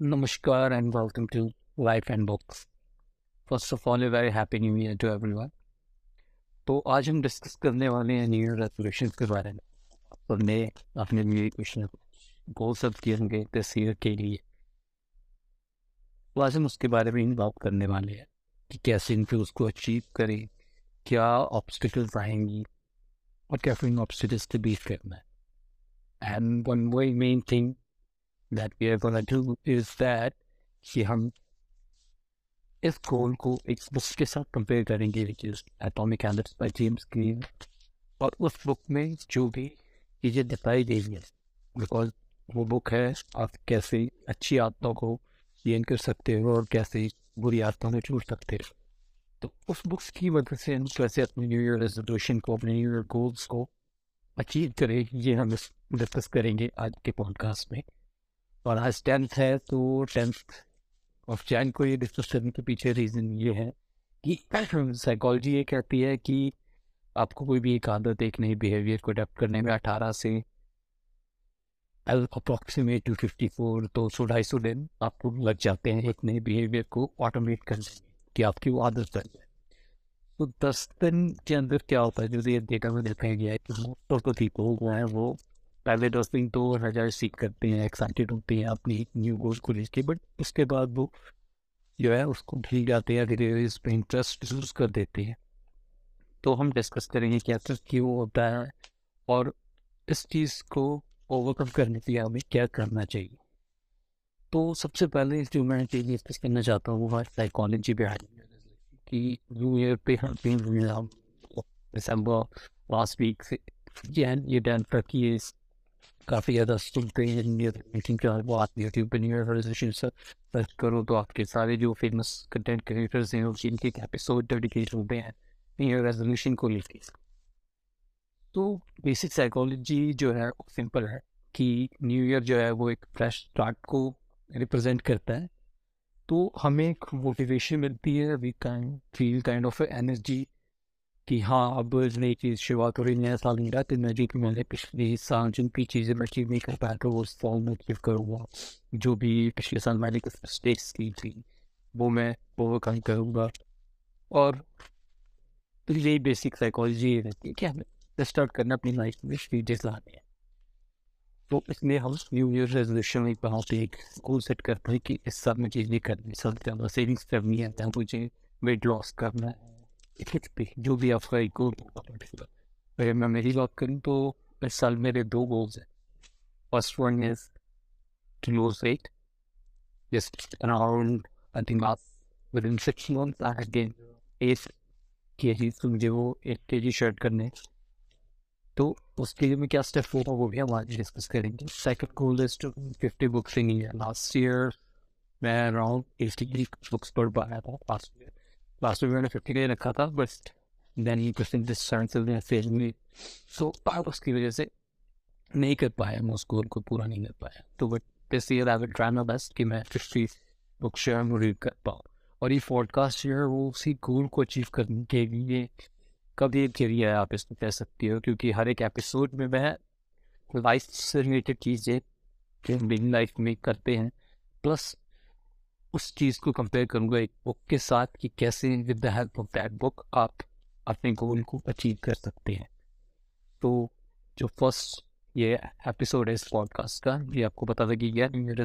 Namaskar and welcome to Life and Books. First of all, a very happy new year to everyone. तो आज हम discuss करने वाले हैं न्यू ईयर रेजोल्यूशन के बारे में हमने अपने न्यू कुछ ना गोल सब किए होंगे दिस ईयर के लिए तो आज हम उसके बारे में बात करने वाले हैं कि कैसे इनके उसको अचीव करें क्या ऑब्स्टिकल्स आएँगी और कैसे इन ऑब्स्टिकल्स से बीट करना है and one way main thing that we are going to do is that कि हम इस गोल को एक बुक के साथ कंपेयर करेंगे which is atomic habits by James Green और उस बुक में जो भी चीज़ें दिखाई गई है बिकॉज़ वो बुक है, आप कैसे अच्छी आदतों को गेन कर सकते हो और कैसे बुरी आदतों में छूट सकते हो। तो उस बुक्स की वजह से हम कैसे अपने न्यू ईयर रेजोल्यूशन को, अपने न्यू ईयर गोल्स को अचीव करें, ये हम डिस्कस करेंगे आज के पॉडकास्ट में। और आज टेंथ है तो टेंथ ऑफ़ जैन को ये डिस्कस करने के पीछे रीज़न ये है कि साइकोलॉजी ये कहती है कि आपको कोई भी एक आदत, एक नई बिहेवियर को अडेप्ट करने में अठारह से अप्रॉक्सीमेट टू फिफ्टी फोर दो सौ, ढाई सौ दिन आपको लग जाते हैं एक नए बिहेवियर को ऑटोमेट करने कि आपकी वो आदत बन जाए। तो दस दिन के अंदर क्या होता है? जो ये डेटा में देखा गया है कि मोस्ट ऑफ़ द पीपल जो है वो पहले दस दिन तो नज़र सीख करते हैं एक्साइटेड होते हैं अपनी न्यू गोल को लेके बट उसके बाद वो जो है उसको भूल जाते हैं धीरे धीरे इस पर इंटरेस्ट लूज कर देते हैं। तो हम डिस्कस करेंगे क्या क्यों होता है और इस चीज़ को ओवरकम करने के लिए हमें क्या करना चाहिए। तो सबसे पहले जो मैं चीज़ डिस्कस करना चाहता हूँ, वो है साइकोलॉजी बिहाइंड कि न्यू ईयर पे हम दिसंबर लास्ट वीक से जैन ये डैन तक ये काफ़ी ज़्यादा सुनते हैं मीटिंग के बाद वो आती है यूट्यूब पर न्यू ईयर सर्च करो तो आपके सारे जो फ़ेमस कंटेंट क्रिएटर्स हैं जिनके एपिसोड डेडिकेट होते हैं न्यू रेजोल्यूशन को लेके। तो बेसिक साइकोलॉजी जो है, वो सिंपल है कि न्यू ईयर जो है, वो एक फ्रेश स्टार्ट को रिप्रेजेंट करता है। तो हमें एक मोटिवेशन मिलती है we can feel kind of energy कि हाँ अब नई चीज़ शुरुआत हो रही नया साल नहीं रहा तो मैं कि मैंने पिछले साल जिन भी चीज़ें मैं अचीव नहीं कर पाया तो वो साल में अचीव करूँगा। जो भी पिछले साल मैंने कुछ मिस्टेक्स की थी, वो मैं ओवरकम करूँगा। और तो यही बेसिक साइकोलॉजी ये रहती है? कि हमें स्टार्ट करना अपनी लाइफ में स्टेजेस लाने हैं। तो इसलिए हम न्यू ईयर रेजोल्यूशन एक वहाँ पे एक गोल सेट करते हैं कि इस साल में चीज़ नहीं करनी सब ज़्यादा सेविंग्स करनी है मुझे वेट लॉस करना है। पे जो भी आपका गोल अगर मैं मेरी बात करूँ तो इस साल मेरे दो गोल्स हैं first one is to lose weight just around I think about within six months I had gained eight kgs तो मुझे वो एट के जी शर्ट करने तो उसके लिए मैं क्या स्टेप होगा वो भी हम आज डिस्कस करेंगे second goal is to fifty books in last year मैं अराउंड एटी बुक्स पढ़ पाया था लास्ट ईयर लास्ट वीक मैंने फिफ्टी के रखा था but then percent distance phase में सो उसकी वजह से नहीं कर पाया, मैं उस गोल को पूरा नहीं कर पाया। तो but this year I will try my best कि मैं फिफ्टी बुक शेयर में रीड कर पाऊँ। और ये पॉडकास्ट जो है वो उसी गोल को अचीव करने के लिए कभी एक ज़रिया है, आप इसमें कह सकती हो? क्योंकि हर एक एपिसोड में मैं लाइफ से रिलेटेड चीज़ें लाइफ में करते हैं। प्लस उस चीज़ को कंपेयर करूँगा एक बुक के साथ कि कैसे with the help of that book आप अपने गोल को अचीव कर सकते हैं। तो जो फ़र्स्ट ये एपिसोड है इस पॉडकास्ट का, ये आपको बता दें कि यह मेरे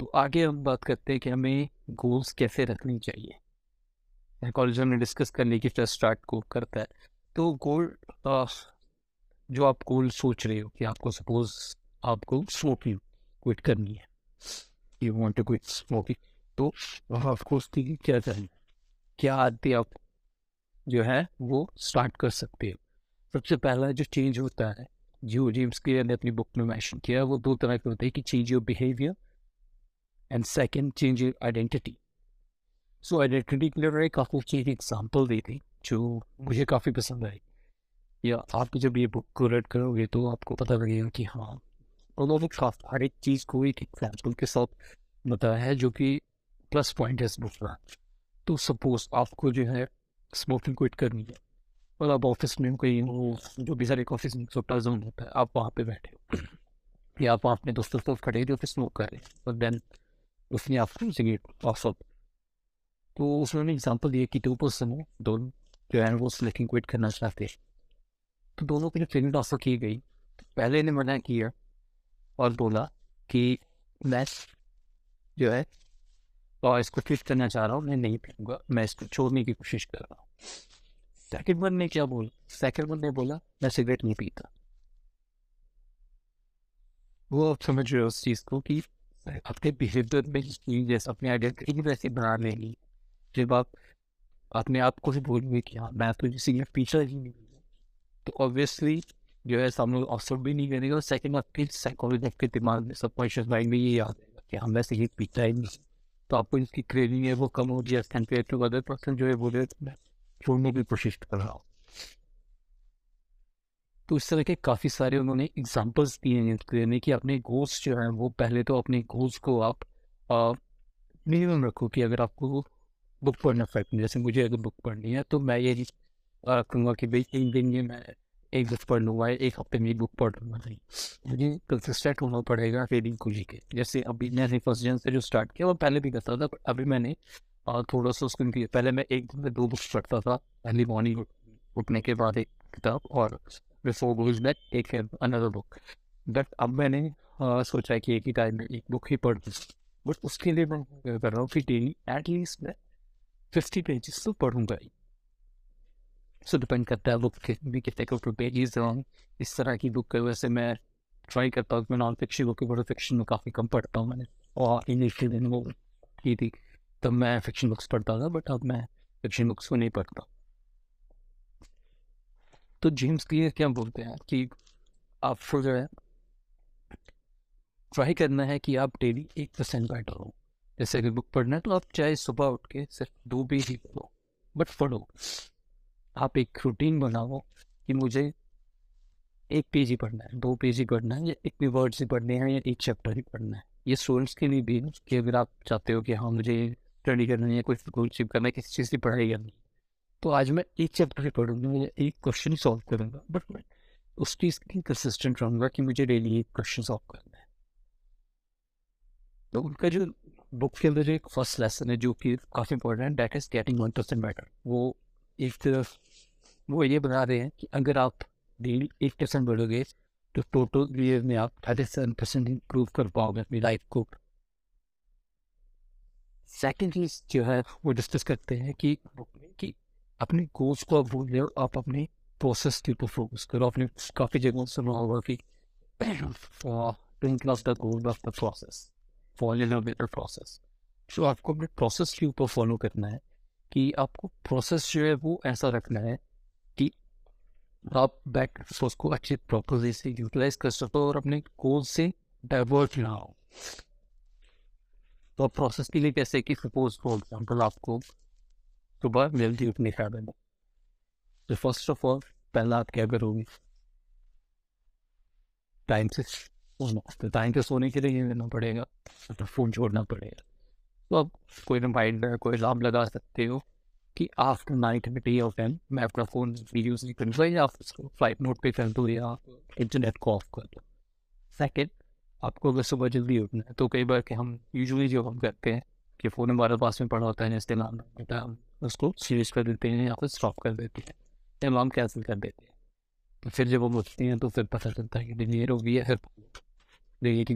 तो आगे हम बात करते हैं कि हमें गोल्स कैसे रखनी चाहिए। कॉलेज में डिस्कस करने की फ़र्स्ट स्टार्ट को करता है। तो गोल जो आप गोल सोच रहे हो कि आपको सपोज़ आपको स्मोकिंग क्विट करनी है। You want to quit smoking तो ऑफ़ कोर्स क्या चाहिए क्या आदतें आप जो है, वो स्टार्ट कर सकते हो। सबसे पहला जो चेंज होता है जो जेम्स क्लियर ने अपनी बुक में मैंशन किया, वो दो तरह के होते हैं कि change your behaviour and second change your identity so identity के लिए काफ़ी अच्छी एग्ज़ाम्पल दी थी, जो मुझे काफ़ी पसंद आई। या आप जब ये बुक को रेड करोगे तो आपको पता लगेगा कि हाँ उन्होंने हर एक चीज़ को एक एग्ज़ाम्पल के साथ बताया है, जो कि प्लस पॉइंट है इस बुक का। तो सपोज़ आपको जो है स्मोकिंग क्विट करनी है, और आप ऑफ़िस में कोई जो भी सारे ऑफ़िस में छोटा जोन होता है, आप वहाँ पे बैठे हो। या आप वहाँ अपने दोस्तों के साथ खड़े जो फिर स्मोक कर रहे हैं और देन उसने आपको सिगरेट ऑफ़र तो उसने एग्ज़ाम्पल दिया कि टू पर्सन है दोनों जो है वो स्मोकिंग क्विट करना चाहते हैं। तो दोनों को जो सिगरेट ऑफ़र की गई, पहले ने मना किया और बोला कि मैं जो है, और इसको ट्विट करना चाह रहा हूँ, मैं नहीं पीऊँगा मैं इसको छोड़ने की कोशिश कर रहा हूँ। सेकेंड वन ने क्या बोला? सेकेंड वन ने बोला, मैं सिगरेट नहीं पीता। वो आप समझ रहे हो उस चीज़ को कि अपने बिहेवियर में चेंजेस अपनी आइडेंटिटी वैसे बना लेंगी जब आप अपने आप को भी बोलेंगे कि हाँ मैं तो सिगरेट पीता ही नहीं तो ऑब्वियसली जो है सामने ऑफ़र भी नहीं करेगा। और सेकेंड आपकी साइकोलॉजी आपके दिमाग में सब कॉन्शियस माइंड में ये याद आएगा कि हाँ मैं सिगरेट पीता ही नहीं तो आपको इसकी क्रेविंग है, वो कम हो जाए कंपेयर टू अदर पर्सन जो है मैं छोड़ने की कोशिश कर रहा हूँ। तो इस तरह के काफ़ी सारे उन्होंने एग्जाम्पल्स दिए हैं यानी कि अपने गोल्स जो हैं, वो पहले तो अपने गोल्स को आप मिनिमम रखो कि अगर आपको बुक पढ़ना फैक्ट जैसे मुझे अगर बुक पढ़नी है तो मैं ये कहूँगा कि भाई एक दिन ये मैं एक बुक पढ़ लूँगा, एक हफ़्ते में एक बुक पढ़ लूँगा नहीं मुझे कंसिस्टेंट होना पड़ेगा रीडिंग को लेके। जैसे अभी मैंने फ़र्स्ट जन से जो स्टार्ट किया, वो पहले भी करता था अभी मैंने थोड़ा सा उसको किया पहले मैं एक दिन में दो बुक्स पढ़ता था। पहली मॉर्निंग उठने के बाद एक किताब और बिफोर गोज दैट एक अनदर बुक बट अब मैंने सोचा कि एक ही टाइम में एक बुक ही पढ़ दूँ बट उसके लिए मैं कर रहा हूँ कि डेली एटलीस्ट मैं फिफ्टी पेजेस तो पढ़ूँगा ही। सो डिपेंड करता है बुक के भी कितने को पेजेस हूँ इस तरह की बुक है वैसे मैं ट्राई करता हूँ मैं नॉन फिक्शन बुक बड़े फिक्शन में काफ़ी कम पढ़ता हूँ मैंने और इंग्लिश के दिन वो की थी तब मैं फिक्शन बुक्स पढ़ता था बट अब मैं फिक्शन बुक्स को नहीं पढ़ता तो जेम्स क्लियर क्या बोलते हैं कि आपको जो है ट्राई करना है कि आप डेली एक परसेंट बेटर हो जैसे अगर बुक पढ़ना है तो आप चाहे सुबह उठ के सिर्फ़ दो पेज ही पढ़ो बट पढ़ो आप एक रूटीन बनाओ कि मुझे एक पेज ही पढ़ना है, दो पेज ही पढ़ना है, या इतने वर्ड्स ही पढ़ने हैं, या एक चैप्टर ही पढ़ना है। ये स्टूडेंट्स के लिए भी कि अगर आप चाहते हो कि हाँ मुझे स्टडी करना है कोई स्कूल शिप करना है, किसी चीज़ की पढ़ाई करनी है तो आज मैं एक चैप्टर ही पढ़ूँगा मुझे एक क्वेश्चन ही सॉल्व करूँगा बट मैं उस चीज़ की कंसिस्टेंट रहूँगा कि मुझे डेली एक क्वेश्चन सॉल्व करना है। तो उनका जो बुक के अंदर जो एक फ़र्स्ट लेसन है, जो कि काफ़ी इंपॉर्टेंट है that is getting one percent better वो एक तरफ़ वो ये बना रहे हैं कि अगर आप डेली एक परसेंट बढ़ोगे तो टोटल ईयर में आप थर्टी सेवन परसेंट इम्प्रूव कर पाओगे अपनी लाइफ को। सेकेंड चीज़ जो है, वो डिस्कस करते हैं कि कि अपने गोल्स को आप भूल रहे हो, आप अपने प्रोसेस के ऊपर फोकस करो। आपने काफ़ी जगहों सुना होगा कि प्रोसेस फॉलो प्रोसेस तो आपको अपने प्रोसेस के ऊपर फॉलो करना है। कि आपको प्रोसेस जो है वो ऐसा रखना है कि आप बैक सोर्स को अच्छे प्रॉपर से यूटिलाइज कर सको और अपने गोल से डाइवर्ट ना हो। तो प्रोसेस के लिए कैसे कि सपोज़ फॉर एग्ज़ाम्पल आपको सुबह जल्दी उठने का है। तो फ़र्स्ट ऑफ़ ऑल पहला आप क्या करोगे? टाइम से सोना। तो टाइम से सोने के लिए ये लेना पड़ेगा। तो फ़ोन छोड़ना पड़ेगा। तो आप कोई रिमाइंडर कोई अलार्म लगा सकते हो कि आफ्टर नाइट में टी ऑफ़ मैं अपना फ़ोन यूज़ नहीं करूँगा या आप उसको फ़्लाइट मोड पे कर दो, या इंटरनेट को ऑफ़ कर दो। सेकेंड आपको अगर सुबह जल्दी उठना है तो कई बार कि हम यूजुअली जो हम करते हैं कि फ़ोन हमारे पास में पड़ा होता है इस्तेमाल होता है, हम उसको सीरीज़ कर देते हैं या फिर स्टॉप कर देते हैं या अलार्म कैंसिल कर देते हैं। तो फिर जब हम उठते हैं तो फिर पता चलता है कि देर हो गई है, फिर कि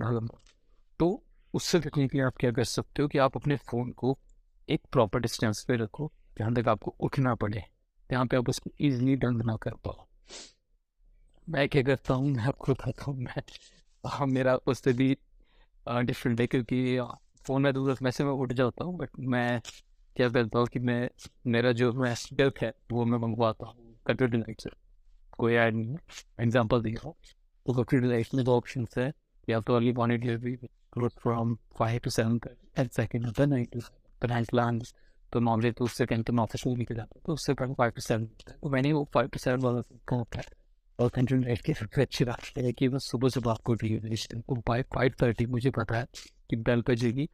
तो उससे बचने के लिए आप क्या कर सकते हो कि आप अपने फ़ोन को एक प्रॉपर डिस्टेंस पे रखो, जहाँ तक आपको उठना पड़े। जहाँ पे आप उसको ईजिली डंग ना कर पाओ। मैं क्या करता हूँ, मैं आपको बताता हूँ, मैं हाँ मेरा उससे भी डिफरेंट है क्योंकि फ़ोन में दूर वैसे मैं उठ जाता हूँ बट मैं क्या करता हूँ कि मैं, मेरा जो मैं स्पेल्क है, वो मैं मंगवाता हूँ कंप्यूटर लाइट से। कोई ऐड नहीं है। एग्ज़ाम्पल दिया हूँ। तो कंप्यूटर लाइट में दो ऑप्शन है। या तो early morning delivery from five to seven eight second होता है नाइन टू तो नाइन प्लान तो नॉर्मली तो उससे कहीं तो मैं ऑफ़िस में निकल जाता तो उससे पहले फाइव टू सेवन तो मैंने वो फाइव टू सेवन वाला होता है और कंटिन्यू की सबसे अच्छी बात है कि मैं सुबह सुबह आपको तो बाई फाइव थर्टी मुझे पता है कि बेल बजेगी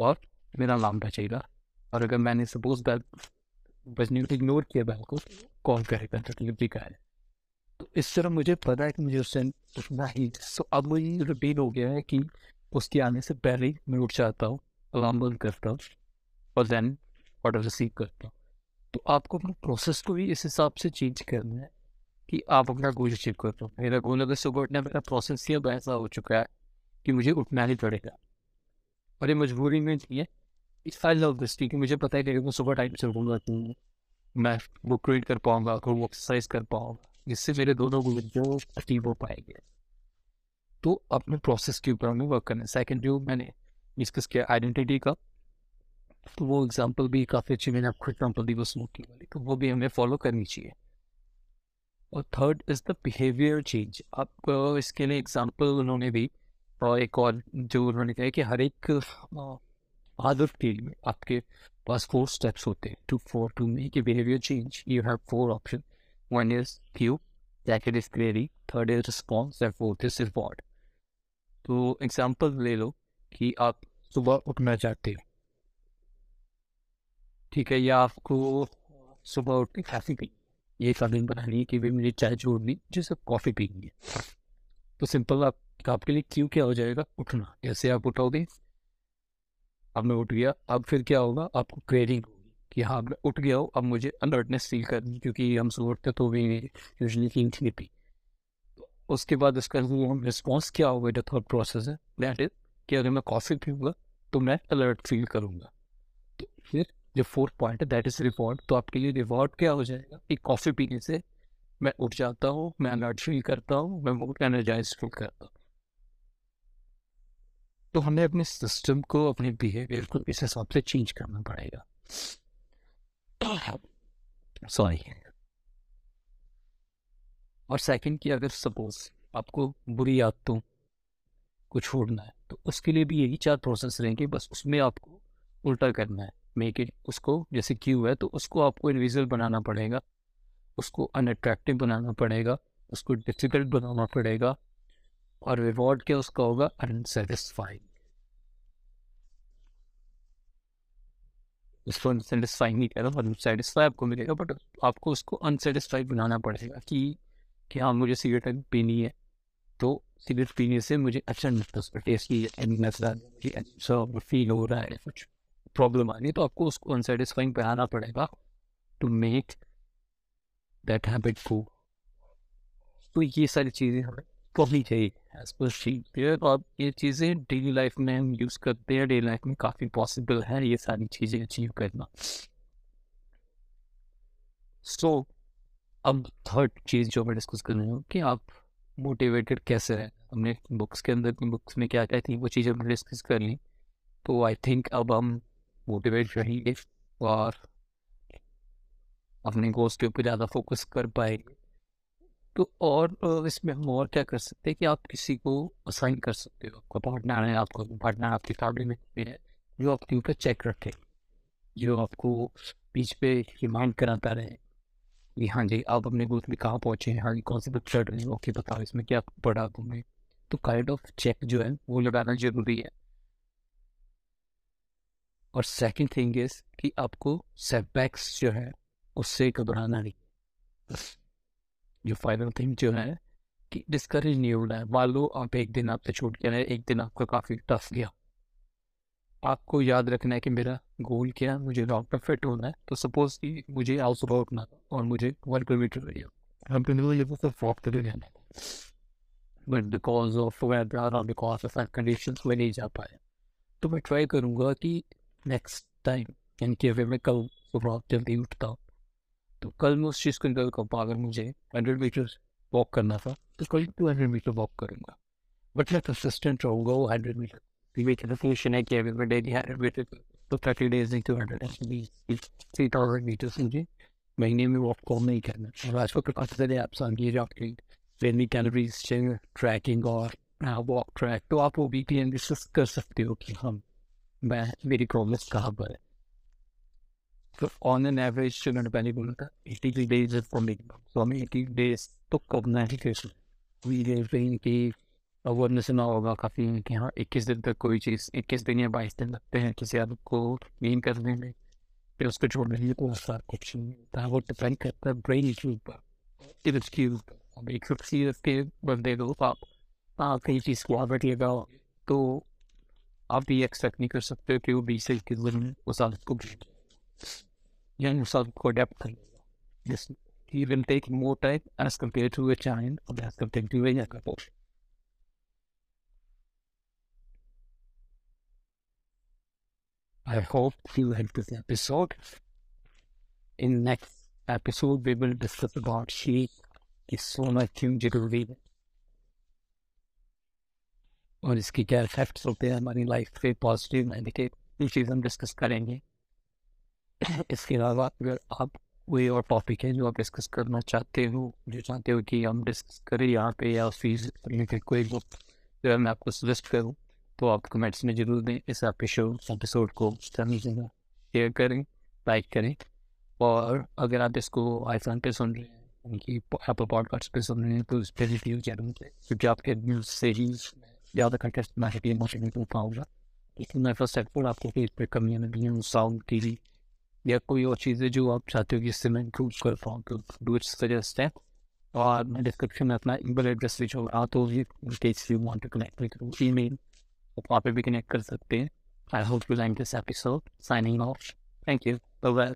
और मेरा अलार्म बचेगा और अगर मैंने सपोज़ बेल बजने को इग्नोर किया बेल को कॉल करेगा तो डिलीवरी का है। तो इस तरह मुझे पता है कि मुझे उससे उठना ही सो अब मुझे रूटीन हो गया है कि उसके आने से पहले ही मैं उठ जाता हूँ अलार्म बंद करता हूँ और देन ऑर्डर रिसीव करता हूँ। तो आपको अपने प्रोसेस को भी इस हिसाब से चेंज करना है कि आप अपना गोल अचीव कर दो मेरा गोल अगर सुबह उठना मेरा प्रोसेस ही अब ऐसा हो चुका है कि मुझे उठना ही पड़ेगा। और ये मजबूरी में नहीं है। इस आई लव दिस क्योंकि मुझे पता है कि मैं सुबह टाइम से उठूँगा तो मैं बुक रीड कर पाऊँगा वो एक्सरसाइज कर पाऊँगा। जिससे मेरे दोनों गोल जो अचीव हो पाएँगे। तो अपने प्रोसेस के ऊपर हमें वर्क करना है। सेकेंड जो मैंने डिस्कस किया आइडेंटिटी का तो वो एग्ज़ाम्पल भी काफ़ी अच्छी, मैंने आपको एग्ज़ाम्पल दी वो स्मोकिंग वाली तो वो भी हमें फॉलो करनी चाहिए। और third is the behaviour change आप इसके लिए एग्ज़ाम्पल उन्होंने दी, और एक और जो उन्होंने कहा कि हर एक आदत के लिए आपके पास फोर स्टेप्स होते हैं। Two four to make a behaviour change you have four option one is cue second is query third is response and fourth is reward तो एग्ज़ाम्पल ले लो कि आप सुबह उठना चाहते हो। ठीक है, या आपको सुबह उठ के काफ़ी पी, ये कानून बना ली कि भाई मुझे चाय छोड़नी जैसे कॉफ़ी पीनी है। तो सिंपल आप, आपके लिए क्यों क्या हो जाएगा? उठना। जैसे आप उठोगे, अब मैं उठ गया, अब फिर क्या होगा? आपको क्रेरिंग होगी कि हाँ मैं उठ गया हूँ, अब मुझे अलर्टनेस फील करनी क्योंकि हम सुबह उठते तो भी यूजली नहीं पी। उसके बाद उसका रिस्पॉन्स क्या होगा, जो थर्ड प्रोसेस है दैट इज़ कि अगर मैं कॉफ़ी पीऊँगा तो मैं अलर्ट फील करूँगा। तो फिर जो फोर्थ पॉइंट है दैट इज़ रिवॉर्ड तो आपके लिए रिवॉर्ड क्या हो जाएगा? कि कॉफ़ी पीने से मैं उठ जाता हूँ, मैं अलर्ट फील करता हूँ, मैं बहुत एनर्जाइज फील करता हूँ। तो हमें अपने सिस्टम को, अपने बिहेवियर को इस हिसाब से चेंज करना पड़ेगा। सॉरी और सेकंड की अगर सपोज़ आपको बुरी आदतों को छोड़ना है तो उसके लिए भी यही चार प्रोसेस रहेंगे। बस उसमें आपको उल्टा करना है। मेक इट उसको, जैसे क्यू है तो उसको आपको इनविजिबल बनाना पड़ेगा, उसको अनअट्रैक्टिव बनाना पड़ेगा, उसको डिफ़िकल्ट बनाना पड़ेगा, और रिवॉर्ड क्या उसका होगा? अनसेटिस्फाइंग उसको अनसेटिस्फाइंग नहीं कह रहा अनसेटिस्फाई आपको मिलेगा बट आपको उसको अनसेटिस्फाइड बनाना पड़ेगा कि कि हाँ मुझे सिगरेट पीनी है। तो सिगरेट पीने से मुझे अच्छा टेस्ट की नज़र फील हो रहा है कुछ प्रॉब्लम आ रही है तो आपको उसको अनसेटिस्फाइंग बनाना पड़ेगा टू मेक दैट हैबिट को तो ये सारी चीज़ें हमें करनी चाहिए एज पर तो आप ये चीज़ें डेली लाइफ में हम यूज़ करते हैं डेली लाइफ में काफ़ी पॉसिबल है ये सारी चीज़ें अचीव करना। सो so, अब थर्ड चीज़ जो मैं डिस्कस कर रही हूँ कि आप मोटिवेटेड कैसे हैं हमने बुक्स के अंदर बुक्स में क्या क्या थी वो चीज़ें हमने डिस्कस कर ली। तो आई थिंक अब हम मोटिवेट रहेंगे और अपने गोल्स के ऊपर ज़्यादा फोकस कर पाएँगे। तो और इसमें हम और क्या कर सकते हैं कि आप किसी को असाइन कर सकते हो। आपका पार्टनर है, आपका पार्टनर आपकी फैमिली में है, जो आपके ऊपर चेक रखे। जो आपको बीच पे रिमाइंड कराता रहे। कि हाँ जी आप अपने गोल्स में कहाँ पहुँचे हैं? हाँ कौन से रहे हैं? ओके, बताओ इसमें क्या पढ़ा तुमने? तो काइंड ऑफ़ चेक जो है, वो लगाना ज़रूरी है। और सेकंड थिंग इज़ कि आपको सेटबैक्स जो है, उससे घबराना नहीं। जो फाइनल थिंग जो है कि डिस्करेज नहीं होना है। मान लो आप एक दिन आपसे छूट गया, एक दिन आपका काफ़ी टफ गया। आपको याद रखना है कि मेरा गोल क्या है, मुझे लॉन्ग में फिट होना है तो सपोज़ कि मुझे आउट सुबह उठना था और मुझे one kilometre but because of weather और बिकॉज़ ऑफ़ कंडीशन में नहीं जा पाया। तो मैं ट्राई करूँगा कि नेक्स्ट टाइम यानी कि अगर मैं कल सुबह जल्दी उठता हूँ तो कल मैं उस चीज़ को निकल कर अगर मुझे हंड्रेड मीटर वॉक करना था तो कल टू हंड्रेड मीटर वॉक करूँगा। बट मैं कंसिस्टेंट रहूँगा वो हंड्रेड मीटर मेरी डेफिनेशन है कि अगर मैं डेली हंड्रेड मीटर तो थर्टी डेज़ नहीं two hundred three thousand metres मुझे महीने में वॉक कॉल नहीं करना और आजकल तो काफ़ी सारे ऐप्स आ गए जो आपकी डेली कैलोरीज ट्रैकिंग और वॉक ट्रैक तो आप वो वीकली एनालिसिस कर सकते हो कि हम मैं मेरी प्रोग्रेस कहाँ पर है तो ऑन एन एवरेज जो मैंने पहले बोला था एटी डेज़ फॉर मिनिमम तो हमें एटी डेज़ तो करना ही कैसे कहीं की अवेयरनेस ना होगा काफ़ी कि हाँ इक्कीस दिन तक कोई चीज़, इक्कीस दिन या बाईस दिन लगते हैं किसी आदमी को गेन करने में, फिर उसको छोड़ने के लिए तो ऐसा कुछ नहीं होता है। वो डिपेंड करता है ब्रेन के ऊपर इसके ऊपर। अब एक शख्सियत के बंदे दो आप आप कई चीज़ को आदत लगाओ तो आप ये एक्सपेक्ट नहीं कर सकते कि वो बीस से इक्कीस दिन में उस आदत को या उस आदत को अडेप्ट कर लेगा he will take more time as compared to a giant or as compared to a younger person. I hope you liked this episode. In next episode, we will discuss about. कि सोना क्यों ज़रूरी और इसके क्या effects होते हैं हमारी लाइफ पे पॉजिटिव नेगेटिव ये चीज़ हम डिस्कस करेंगे इसके अलावा अगर आप कोई और टॉपिक है जो आप डिस्कस करना चाहते हो जो चाहते हो कि हम डिस्कस करें यहाँ पे या फ़ीस रिलेटेड कोई बुक जो मैं आपको सजेस्ट करूँ तो आप कमेंट्स में ज़रूर दें, इस एपिसोड को शेयर करें, लाइक करें। और अगर आप इसको आईफोन पे सुन रहे हैं उनकी एप्पल पॉडकास्ट पे सुन रहे हैं तो उस पर रिव्यू ज़रूर दें, क्योंकि आपके न्यूज़ से ही ज़्यादा कंटेस्ट मैं हैप्पी मोटिवेट हो पाऊँगा लेकिन मैं फ़र्स्ट एपिसोड आपको पेज पे कमियाँ साउंड टी वी या कोई और चीज़ें जो आप चाहते हो कि इससे मैं इम्प्रूव कर पाऊँ तो डू इट सजेस्ट है। और मैं डिस्क्रिप्शन में अपना ईमेल एड्रेस भी छोड़ा तो ये you to connect with email तो वहाँ पे भी कनेक्ट कर सकते हैं। I hope you like this episode signing off thank you bye